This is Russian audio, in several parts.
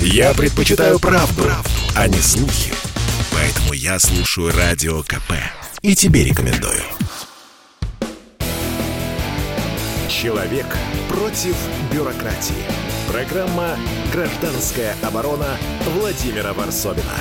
Я предпочитаю правду, правду, а не слухи. Поэтому я слушаю Радио КП. И тебе рекомендую. Человек против бюрократии. Программа «Гражданская оборона» Владимира Варсовина.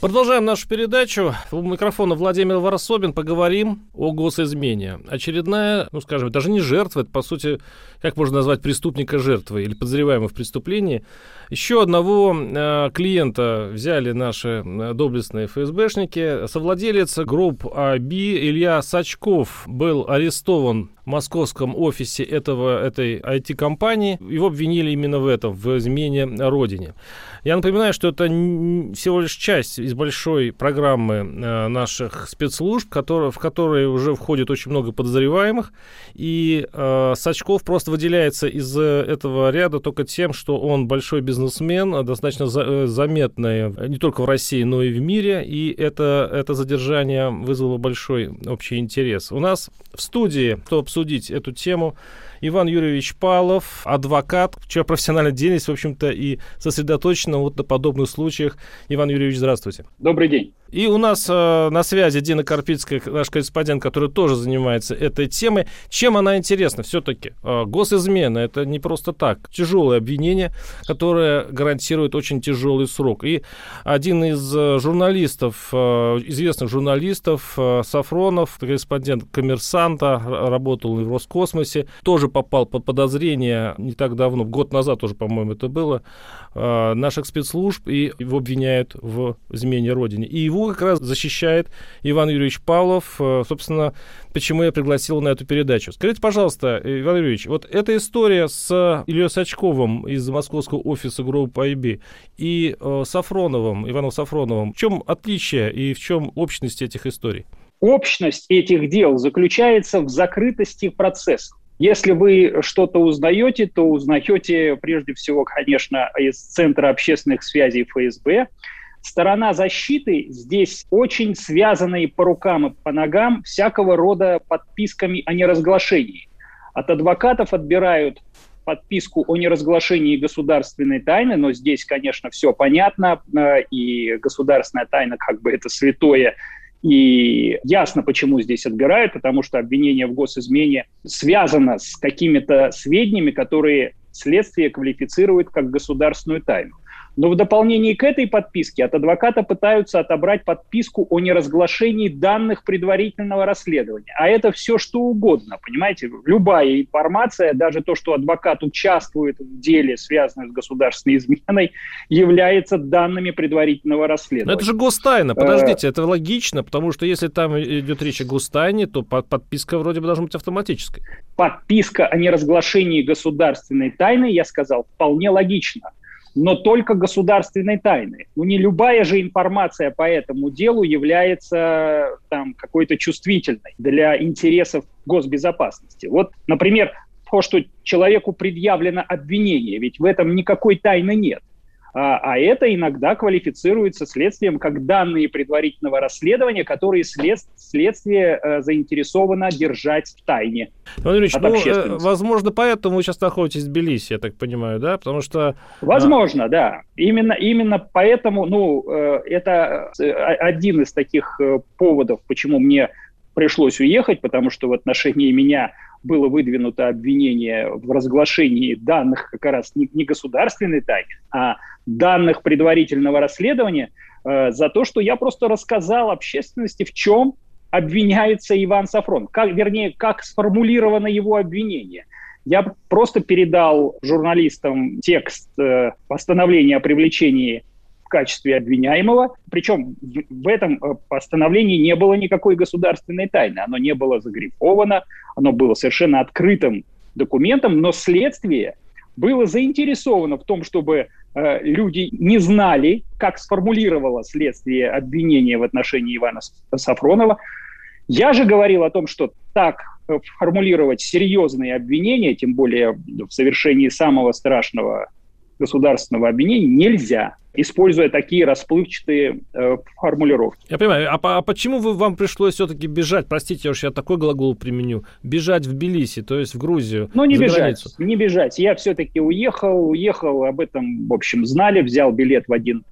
Продолжаем нашу передачу. У микрофона Владимир Варсобин. Поговорим о госизмене. Очередная, ну скажем, даже не жертва, это по сути, как можно назвать преступника жертвой или подозреваемого в преступлении. Еще одного э, клиента взяли наши э, доблестные ФСБшники. Совладелец групп АБИ Илья Сачков был арестован в московском офисе этого, этой IT-компании. Его обвинили именно в этом, в измене родине. Я напоминаю, что это всего лишь часть из большой программы э, наших спецслужб, в которые уже входит очень много подозреваемых. И э, Сачков просто выделяется из этого ряда только тем, что он большой бизнесмен, достаточно за, э, заметный не только в России, но и в мире. И это, это задержание вызвало большой общий интерес. У нас в студии, кто обсудить эту тему, Иван Юрьевич Павлов, адвокат, чья профессиональная деятельность, в общем-то, и сосредоточена вот на подобных случаях. Иван Юрьевич, здравствуйте. Добрый день. И у нас э, на связи Дина Карпицкая, наш корреспондент, который тоже занимается этой темой. Чем она интересна? Все-таки э, госизмена – это не просто так. Тяжелое обвинение, которое гарантирует очень тяжелый срок. И один из э, журналистов, э, известных журналистов, э, Сафронов, корреспондент «Коммерсанта», работал в Роскосмосе, тоже попал под подозрение не так давно, год назад тоже, по-моему, это было, э, наших спецслужб, и его обвиняют в измене Родине. И его как раз защищает Иван Юрьевич Павлов. Э, собственно, почему я пригласил на эту передачу. Скажите, пожалуйста, Иван Юрьевич, вот эта история с Ильей Сачковым из московского офиса группы IB и э, Сафроновым, Иваном Сафроновым, в чем отличие и в чем общность этих историй? Общность этих дел заключается в закрытости процесса. Если вы что-то узнаете, то узнаете прежде всего, конечно, из Центра общественных связей ФСБ. Сторона защиты здесь очень связанные по рукам и по ногам всякого рода подписками о неразглашении. От адвокатов отбирают подписку о неразглашении государственной тайны, но здесь, конечно, все понятно, э, и государственная тайна как бы это святое и ясно, почему здесь отбирают, потому что обвинение в госизмене связано с какими-то сведениями, которые следствие квалифицирует как государственную тайну. Но в дополнение к этой подписке от адвоката пытаются отобрать подписку о неразглашении данных предварительного расследования. А это все что угодно, понимаете? Любая информация, даже то, что адвокат участвует в деле, связанном с государственной изменой, является данными предварительного расследования. Но это же гостайна, подождите, это логично, потому что если там идет речь о гостайне, то подписка вроде бы должна быть автоматической. Подписка о неразглашении государственной тайны, я сказал, вполне логично но только государственной тайны. Ну, не любая же информация по этому делу является там какой-то чувствительной для интересов госбезопасности. Вот, например, то, что человеку предъявлено обвинение, ведь в этом никакой тайны нет. А, а это иногда квалифицируется следствием как данные предварительного расследования, которые след, следствие э, заинтересовано держать в тайне. Владимир Ильич, ну, э, возможно, поэтому вы сейчас находитесь в Тбилиси, я так понимаю, да? Потому что... Возможно, а... да. Именно, именно поэтому, ну, э, это э, один из таких э, поводов, почему мне пришлось уехать, потому что в отношении меня было выдвинуто обвинение в разглашении данных как раз не, не государственной тайны, а данных предварительного расследования э, за то, что я просто рассказал общественности, в чем обвиняется Иван Сафрон, как, вернее, как сформулировано его обвинение. Я просто передал журналистам текст э, постановления о привлечении качестве обвиняемого. Причем в этом э, постановлении не было никакой государственной тайны. Оно не было загрифовано, оно было совершенно открытым документом, но следствие было заинтересовано в том, чтобы э, люди не знали, как сформулировало следствие обвинения в отношении Ивана Сафронова. Я же говорил о том, что так э, формулировать серьезные обвинения, тем более в совершении самого страшного государственного обвинения нельзя, используя такие расплывчатые э, формулировки. Я понимаю. А, а почему вы, вам пришлось все-таки бежать, простите, я уж я такой глагол применю, бежать в Тбилиси, то есть в Грузию? Ну, не бежать, границу? не бежать. Я все-таки уехал, уехал, об этом, в общем, знали, взял билет в один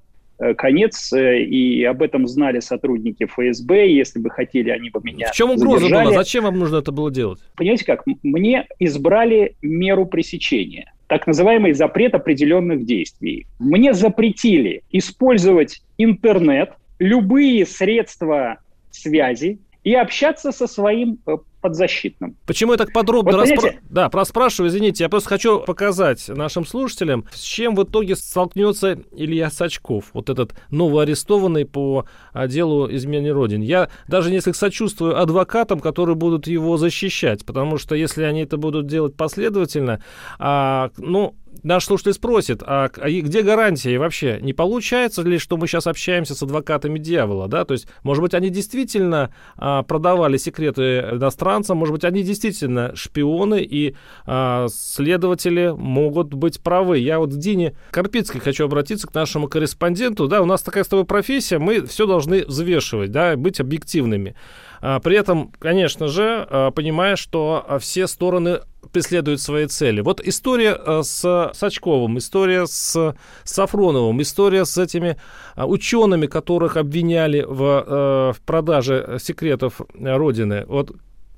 Э, конец, э, и об этом знали сотрудники ФСБ, если бы хотели, они бы меня В чем угроза задержали. была? Зачем вам нужно это было делать? Понимаете как? Мне избрали меру пресечения, так называемый запрет определенных действий. Мне запретили использовать интернет, любые средства связи и общаться со своим э, подзащитным. Почему я так подробно вот, распро... да, проспрашиваю, извините, я просто хочу показать нашим слушателям, с чем в итоге столкнется Илья Сачков, вот этот новоарестованный по а, делу измены Родин. Я даже несколько сочувствую адвокатам, которые будут его защищать, потому что если они это будут делать последовательно, а, ну, наш слушатель спросит, а, а где гарантия и вообще? Не получается ли, что мы сейчас общаемся с адвокатами дьявола, да? То есть, может быть, они действительно а, продавали секреты иностранцам, может быть, они действительно шпионы, и а, следователи могут быть правы. Я вот к Дине Карпицкой хочу обратиться, к нашему корреспонденту. Да, у нас такая с тобой профессия, мы все должны взвешивать, да, быть объективными. А, при этом, конечно же, а, понимая, что все стороны преследуют свои цели. Вот история а, с Сачковым, история с Сафроновым, история с этими учеными, которых обвиняли в, в продаже секретов Родины. Вот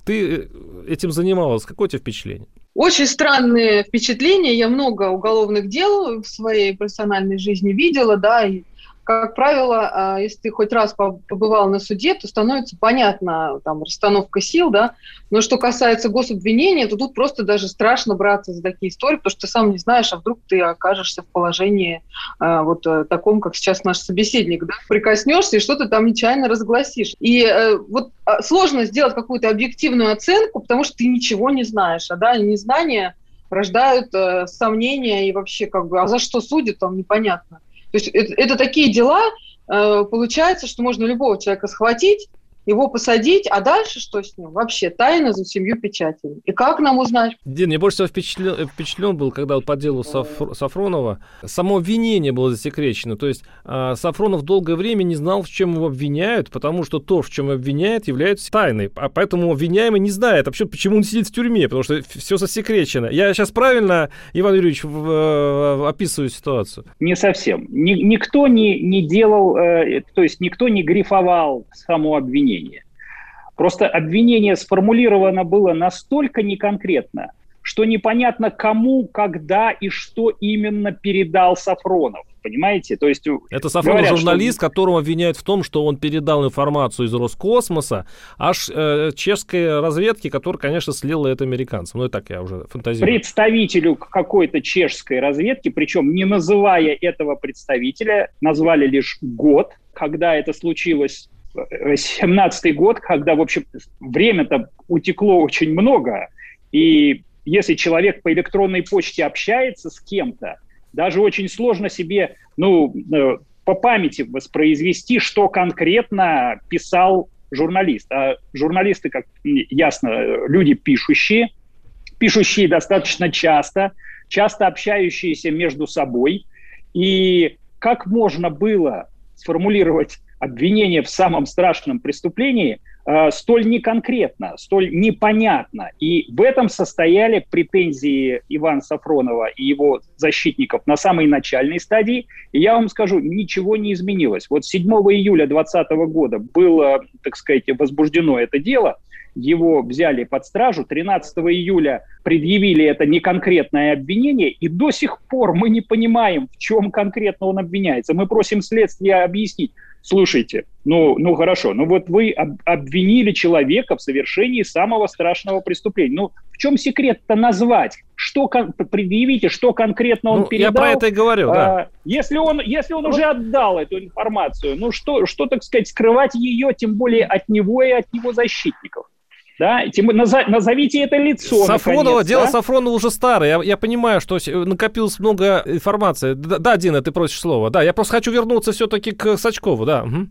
ты этим занималась. Какое у тебя впечатление? Очень странные впечатления. Я много уголовных дел в своей профессиональной жизни видела, да, и как правило, а, если ты хоть раз побывал на суде, то становится понятна там расстановка сил, да. Но что касается гособвинения, то тут просто даже страшно браться за такие истории, потому что ты сам не знаешь, а вдруг ты окажешься в положении э, вот э, таком, как сейчас наш собеседник, да, прикоснешься и что-то там нечаянно разгласишь. И э, вот а, сложно сделать какую-то объективную оценку, потому что ты ничего не знаешь, а да, незнание рождают э, сомнения и вообще как бы, а за что судят, там непонятно. То есть это, это такие дела, э, получается, что можно любого человека схватить, его посадить, а дальше что с ним? Вообще тайна за семью печатями. И как нам узнать? Дин, я больше всего впечатлен, впечатлен был, когда вот по делу Саф, Сафронова само обвинение было засекречено. То есть э, Сафронов долгое время не знал, в чем его обвиняют, потому что то, в чем обвиняют, является тайной. А поэтому обвиняемый не знает вообще, почему он сидит в тюрьме, потому что все засекречено. Я сейчас правильно, Иван Юрьевич, в, в, описываю ситуацию? Не совсем. Ни, никто не, не делал, э, то есть никто не грифовал само обвинение обвинение. Просто обвинение сформулировано было настолько неконкретно, что непонятно кому, когда и что именно передал Сафронов. Понимаете? То есть, Это Сафронов говорят, журналист, что... которого обвиняют в том, что он передал информацию из Роскосмоса аж э, чешской разведки, которая, конечно, слила это американцам. Ну, и так я уже фантазирую. Представителю какой-то чешской разведки, причем не называя этого представителя, назвали лишь год, когда это случилось 17 год, когда, в общем, время-то утекло очень много, и если человек по электронной почте общается с кем-то, даже очень сложно себе, ну, э, по памяти воспроизвести, что конкретно писал журналист. А журналисты, как ясно, люди пишущие, пишущие достаточно часто, часто общающиеся между собой. И как можно было сформулировать обвинение в самом страшном преступлении э, столь неконкретно, столь непонятно. И в этом состояли претензии Ивана Сафронова и его защитников на самой начальной стадии. И я вам скажу, ничего не изменилось. Вот 7 июля 2020 года было, так сказать, возбуждено это дело – его взяли под стражу, 13 июля предъявили это неконкретное обвинение, и до сих пор мы не понимаем, в чем конкретно он обвиняется. Мы просим следствие объяснить, слушайте, ну, ну хорошо, ну вот вы об, обвинили человека в совершении самого страшного преступления. Ну, в чем секрет-то назвать? Что кон- предъявите, что конкретно он ну, передал? Я про это и говорю, а, да. Если он, если он уже отдал эту информацию, ну что, что, так сказать, скрывать ее, тем более от него и от его защитников? Да? Тем, назовите это лицо. Сафронова, наконец, дело да? Сафронова уже старое. Я, я понимаю, что накопилось много информации. Да, да, Дина, ты просишь слова. Да, я просто хочу вернуться все-таки к Сачкову, да. Угу.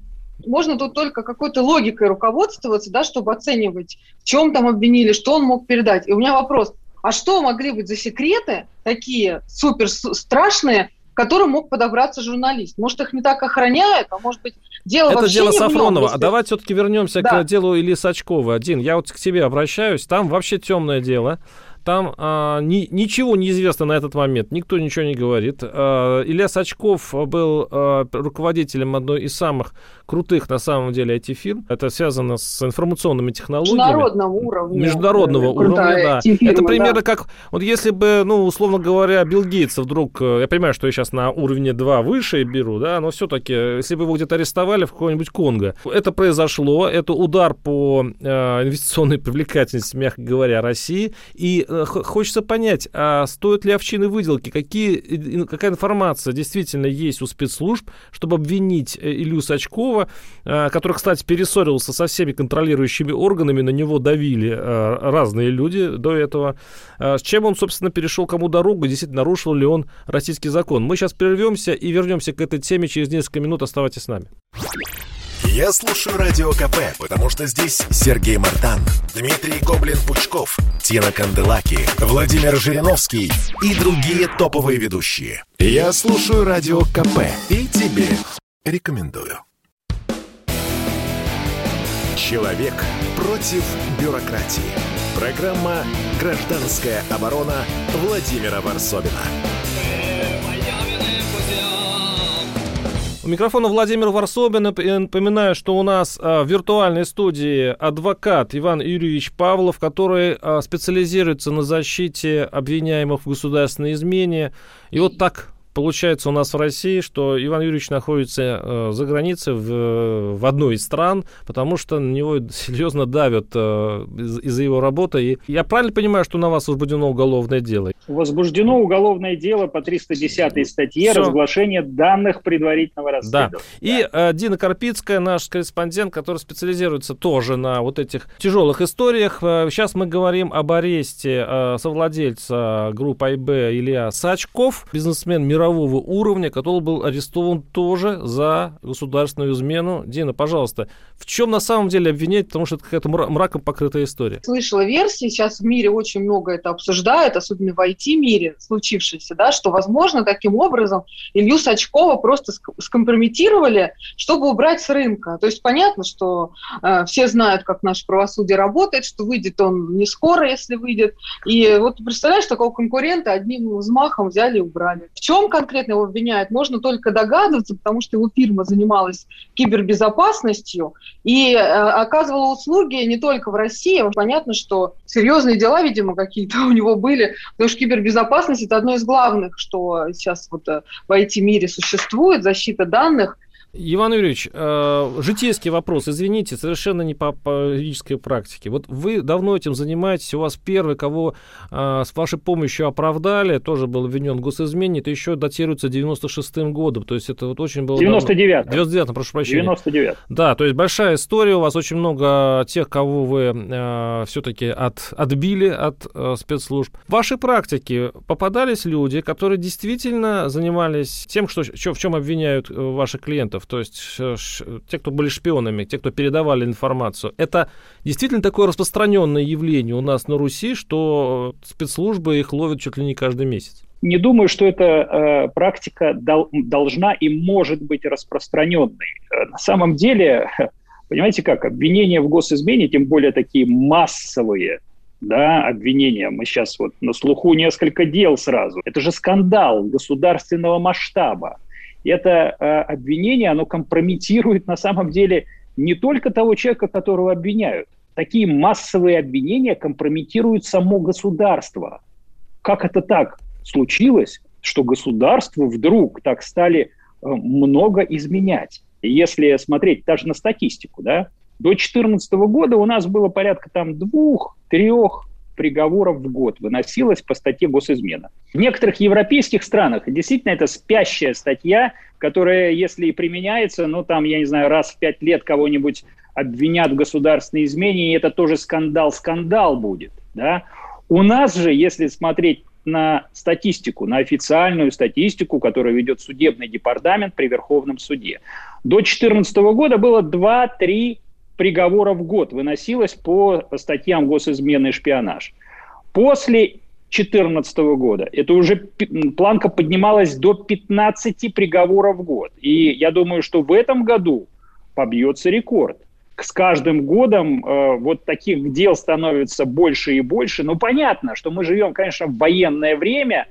Можно тут только какой-то логикой руководствоваться, да, чтобы оценивать, в чем там обвинили, что он мог передать. И у меня вопрос, А что могли быть за секреты такие супер страшные, которым мог подобраться журналист? Может, их не так охраняют, а может быть, дело Это вообще дело не Сафронова. если- А давайте все-таки вернемся Да. к делу Ильи Сачкова. Дин, я вот к тебе обращаюсь. Там вообще темное дело. Там а, ни- ничего не известно на этот момент, никто ничего не говорит. А, Илья Сачков был а, руководителем одной из самых крутых, на самом деле, IT-фирм. Это связано с информационными технологиями. Международного уровня. Международного Э, крутая уровня, да. Это да. примерно как, вот если бы, ну, условно говоря, Билл Гейтс вдруг, э, я понимаю, что я сейчас на уровне 2 выше беру, да, но все-таки, если бы его где-то арестовали в какой-нибудь Конго, это произошло, это удар по э, инвестиционной привлекательности, мягко говоря, России, и э, хочется понять, а стоят ли овчины выделки, какие, и- какая информация действительно есть у спецслужб, чтобы обвинить э, Илью Сачкова, э, который, кстати, перессорился со всеми контролирующими органами, на него давили э, разные люди до этого. Э, С чем он, собственно, перешел кому дорогу, действительно нарушил ли он российский закон. Мы сейчас прервемся и вернемся к этой теме через несколько минут. Оставайтесь с нами. Я слушаю Радио КП, потому что здесь Сергей Мартан, Дмитрий Гоблин-Пучков, Тина Канделаки, Владимир Жириновский и другие топовые ведущие. Я слушаю Радио КП и тебе рекомендую. Человек против бюрократии. Программа «Гражданская оборона» Владимира Варсобина. Микрофона Владимир Варсобин. Напоминаю, что у нас а, в виртуальной студии адвокат Иван Юрьевич Павлов, который а, специализируется на защите обвиняемых в государственной измене. И вот так получается у нас в России, что Иван Юрьевич находится э, за границей в, в одной из стран, потому что на него серьезно давят э, из- из-за его работы. И я правильно понимаю, что на вас возбуждено уголовное дело? Возбуждено уголовное дело по 310 статье Всё. разглашение данных предварительного расследования. И э, Дина Карпицкая, наш корреспондент, который специализируется тоже на вот этих тяжелых историях. Э, Сейчас мы говорим об аресте э, совладельца группы АйБ Илья Сачков, бизнесмен мирового уровня, который был арестован тоже за государственную измену. Дина, пожалуйста, в чем на самом деле обвинять, потому что это какая-то мра- мраком покрытая история. слышала версии, сейчас в мире очень много это обсуждают, особенно в IT-мире случившееся, да, что, возможно, таким образом Илью Сачкова просто ск- скомпрометировали, чтобы убрать с рынка. То есть понятно, что э, все знают, как наше правосудие работает, что выйдет он не скоро, если выйдет. И вот представляешь, такого конкурента одним взмахом взяли и убрали. В чем конкретно его обвиняют, можно только догадываться, потому что его фирма занималась кибербезопасностью, и э, оказывала услуги не только в России. Понятно, что серьезные дела, видимо, какие-то у него были, потому что кибербезопасность – это одно из главных, что сейчас вот э, в IT-мире существует, защита данных. Иван Юрьевич, э, житейский вопрос, извините, совершенно не по, по юридической практике. Вот вы давно этим занимаетесь, у вас первый, кого э, с вашей помощью оправдали, тоже был обвинен в госизмене, это еще датируется 96-м годом, то есть это вот очень было... 99 давно. 99 прошу прощения. 99 Да, то есть большая история, у вас очень много тех, кого вы э, все-таки от, отбили от э, спецслужб. В вашей практике попадались люди, которые действительно занимались тем, что, в чем обвиняют э, ваших клиентов, то есть те, кто были шпионами, те, кто передавали информацию. Это действительно такое распространенное явление у нас на Руси, что спецслужбы их ловят чуть ли не каждый месяц. Не думаю, что эта э, практика дол- должна и может быть распространенной. Э, На самом деле, понимаете как, обвинения в госизмене, тем более такие массовые, да, обвинения. Мы сейчас вот на слуху несколько дел сразу. Это же скандал государственного масштаба. Это э, обвинение, оно компрометирует на самом деле не только того человека, которого обвиняют. Такие массовые обвинения компрометируют само государство. Как это так случилось, что государству вдруг так стали э, много изменять? Если смотреть даже на статистику, да, до 2014 года у нас было порядка там двух-трех приговоров в год выносилось по статье госизмена. В некоторых европейских странах действительно это спящая статья, которая, если и применяется, ну там, я не знаю, раз в пять лет кого-нибудь обвинят в государственной измене, и это тоже скандал-скандал будет. Да? У нас же, если смотреть на статистику, на официальную статистику, которую ведет судебный департамент при Верховном суде, до 2014 года было 2-3 приговора в год выносилось по статьям госизмены и шпионаж. После 2014 года это уже планка поднималась до 15 приговоров в год. И я думаю, что в этом году побьется рекорд. С каждым годом э, вот таких дел становится больше и больше. Ну, понятно, что мы живем, конечно, в военное время,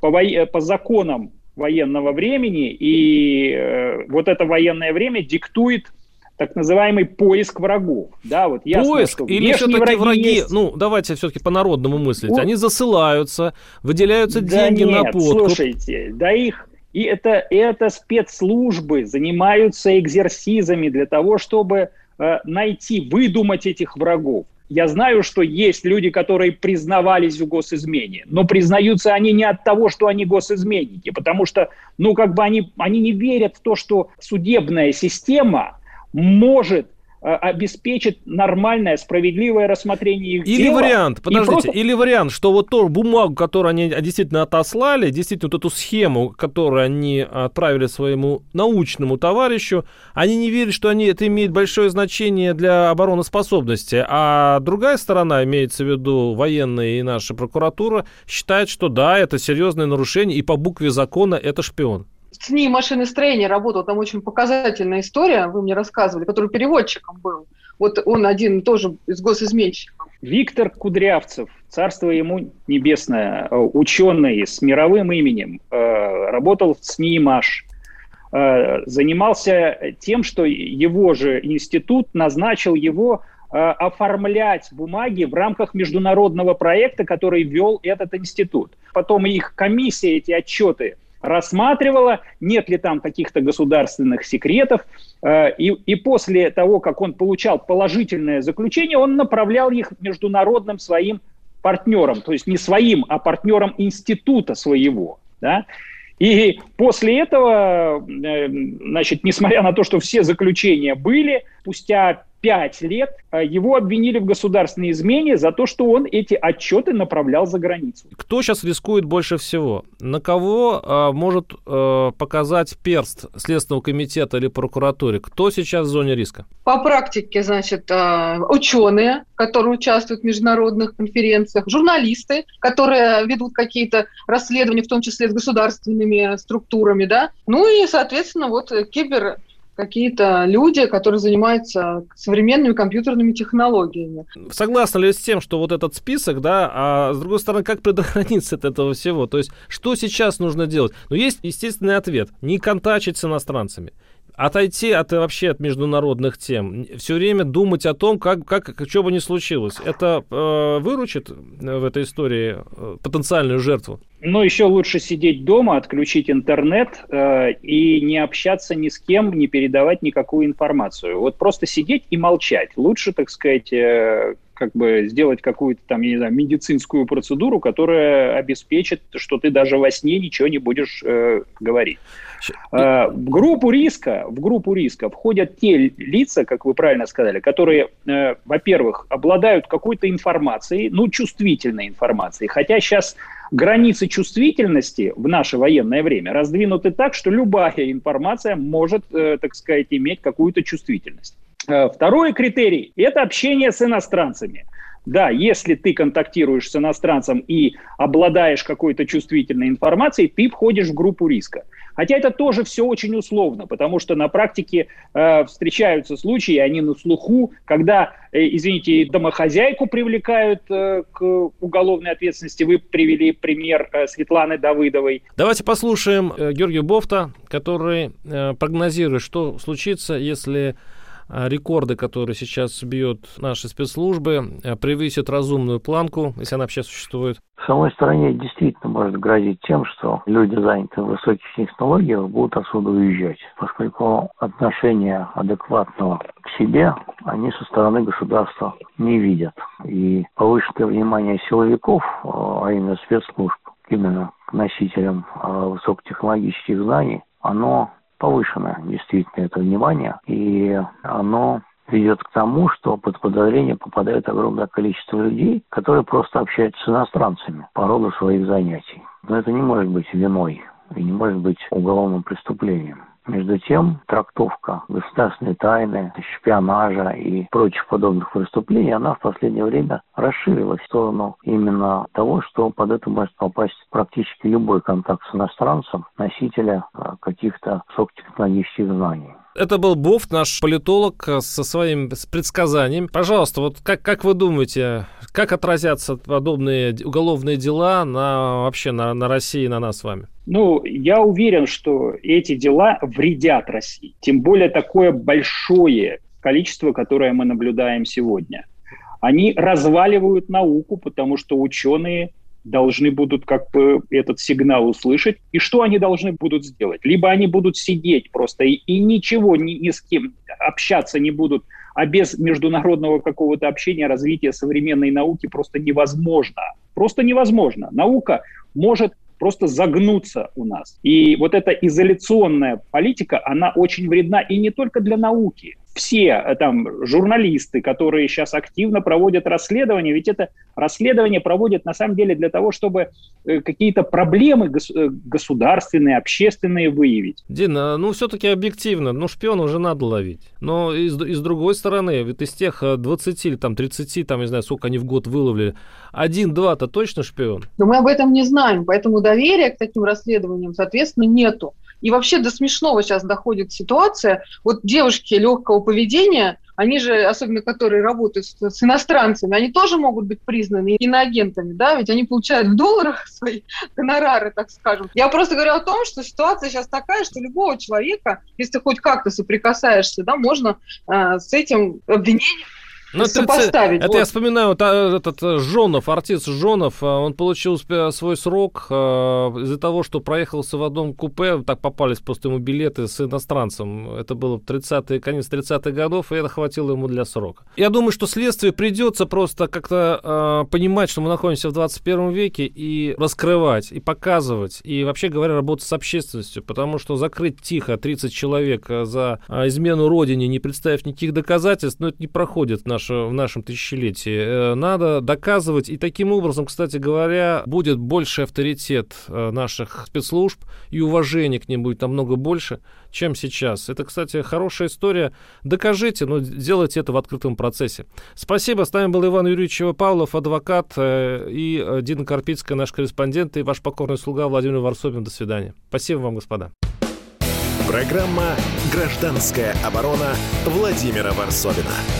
по, во... по законам военного времени, и э, вот это военное время диктует так называемый поиск врагов. Да, вот ясно, поиск что или все-таки враги, враги есть... ну давайте все-таки по-народному мыслить, они засылаются, выделяются да деньги нет, на подкуп. слушайте, да их и это, это спецслужбы занимаются экзерсизами для того, чтобы э, найти, выдумать этих врагов. Я знаю, что есть люди, которые признавались в госизмене, но признаются они не от того, что они госизменники, потому что, ну, как бы они, они не верят в то, что судебная система может э, обеспечит нормальное, справедливое рассмотрение их Или дела. вариант, подождите, просто... или вариант, что вот ту бумагу, которую они действительно отослали, действительно вот эту схему, которую они отправили своему научному товарищу, они не верят, что они, это имеет большое значение для обороноспособности, а другая сторона, имеется в виду военные и наша прокуратура, считает, что да, это серьезное нарушение, и по букве закона это шпион. СНИ машиностроения работал, там очень показательная история, вы мне рассказывали, который переводчиком был. Вот он один тоже из госизменщиков. Виктор Кудрявцев, царство ему небесное, э, ученый с мировым именем, э, работал в СНИ МАШ, э, занимался тем, что его же институт назначил его оформлять бумаги в рамках международного проекта, который вел этот институт. Потом их комиссия эти отчеты рассматривала, нет ли там каких-то государственных секретов. Э, и, и после того, как он получал положительное заключение, он направлял их международным своим партнерам, то есть не своим, а партнерам института своего. Да? И после этого, э, значит, несмотря на то, что все заключения были, спустя пять лет а, его обвинили в государственной измене за то, что он эти отчеты направлял за границу. Кто сейчас рискует больше всего? На кого э, может э, показать перст Следственного комитета или прокуратуры? Кто сейчас в зоне риска? По практике, значит, э, ученые, которые участвуют в международных конференциях, журналисты, которые ведут какие-то расследования, в том числе с государственными структурами, да, ну и, соответственно, вот кибер какие-то люди, которые занимаются современными компьютерными технологиями. Согласны ли с тем, что вот этот список, да, а с другой стороны, как предохраниться от этого всего? То есть, что сейчас нужно делать? Ну, есть естественный ответ. Не контачить с иностранцами отойти от вообще от международных тем, все время думать о том, как, как что бы ни случилось. Это э, выручит в этой истории э, потенциальную жертву? Ну, еще лучше сидеть дома, отключить интернет э, и не общаться ни с кем, не передавать никакую информацию. Вот просто сидеть и молчать. Лучше, так сказать, э, как бы сделать какую-то там, я не знаю, медицинскую процедуру, которая обеспечит, что ты даже во сне ничего не будешь э, говорить. Э, в группу риска, в группу риска входят те лица, как вы правильно сказали, которые, э, во-первых, обладают какой-то информацией, ну, чувствительной информацией, хотя сейчас границы чувствительности в наше военное время раздвинуты так, что любая информация может, э, так сказать, иметь какую-то чувствительность. Э, второй критерий – это общение с иностранцами. Да, если ты контактируешь с иностранцем и обладаешь какой-то чувствительной информацией, ты входишь в группу риска. Хотя это тоже все очень условно, потому что на практике э, встречаются случаи, они на слуху, когда, э, извините, домохозяйку привлекают э, к уголовной ответственности. Вы привели пример э, Светланы Давыдовой. Давайте послушаем э, Георгия Бофта, который э, прогнозирует, что случится, если рекорды, которые сейчас бьют наши спецслужбы, э, превысят разумную планку, если она вообще существует? Самой стране действительно может грозить тем, что люди, занятые в высоких технологиях, будут отсюда уезжать, поскольку отношения адекватного к себе они со стороны государства не видят. И повышенное внимание силовиков, а именно спецслужб, именно к носителям а, высокотехнологических знаний, оно повышено действительно это внимание, и оно ведет к тому, что под подозрение попадает огромное количество людей, которые просто общаются с иностранцами по роду своих занятий. Но это не может быть виной и не может быть уголовным преступлением. Между тем, трактовка государственной тайны, шпионажа и прочих подобных преступлений, она в последнее время расширилась в сторону именно того, что под это может попасть практически любой контакт с иностранцем, носителя а, каких-то высокотехнологических знаний. Это был Бофт, наш политолог, э, со своим предсказанием. Пожалуйста, вот как, как вы думаете, как отразятся подобные уголовные дела на, вообще на, на России, на нас с вами? Ну, я уверен, что эти дела вредят России. Тем более такое большое количество, которое мы наблюдаем сегодня. Они разваливают науку, потому что ученые должны будут как бы этот сигнал услышать. И что они должны будут сделать? Либо они будут сидеть просто и, и ничего ни, ни с кем общаться не будут, а без международного какого-то общения развития современной науки просто невозможно. Просто невозможно. Наука может просто загнуться у нас. И вот эта изоляционная политика, она очень вредна и не только для науки все э, там журналисты, которые сейчас активно проводят расследование, ведь это расследование проводят на самом деле для того, чтобы э, какие-то проблемы гос- э, государственные, общественные выявить. Дина, ну все-таки объективно, ну шпиона уже надо ловить. Но и с, и с другой стороны, ведь из тех 20 или там 30, там, не знаю, сколько они в год выловили, один-два-то точно шпион? Но мы об этом не знаем, поэтому доверия к таким расследованиям, соответственно, нету. И вообще до смешного сейчас доходит ситуация. Вот девушки легкого поведения, они же, особенно которые работают с, с иностранцами, они тоже могут быть признаны иноагентами, да, ведь они получают в долларах свои гонорары, так скажем. Я просто говорю о том, что ситуация сейчас такая, что любого человека, если ты хоть как-то соприкасаешься, да, можно э, с этим обвинением ну, сопоставить. Это вот. я вспоминаю, вот, этот э, Жонов, артист Жонов, а, он получил свой срок а, из-за того, что проехался в одном купе, так попались просто ему билеты с иностранцем. Это было 30 конец 30-х годов, и это хватило ему для срока. Я думаю, что следствие придется просто как-то э, понимать, что мы находимся в 21 веке, и раскрывать, и показывать, и вообще говоря, работать с общественностью, потому что закрыть тихо 30 человек за измену родине, не представив никаких доказательств, ну, это не проходит наш наше, в нашем тысячелетии. Э, надо доказывать, и таким образом, кстати говоря, будет больше авторитет э, наших спецслужб, и уважение к ним будет намного больше, чем сейчас. Это, кстати, хорошая история. Докажите, но делайте это в открытом процессе. Спасибо. С нами был Иван Юрьевич Павлов, адвокат, э, и Дина Карпицкая, наш корреспондент, и ваш покорный слуга Владимир Варсобин. До свидания. Спасибо вам, господа. Программа «Гражданская оборона» Владимира Варсобина.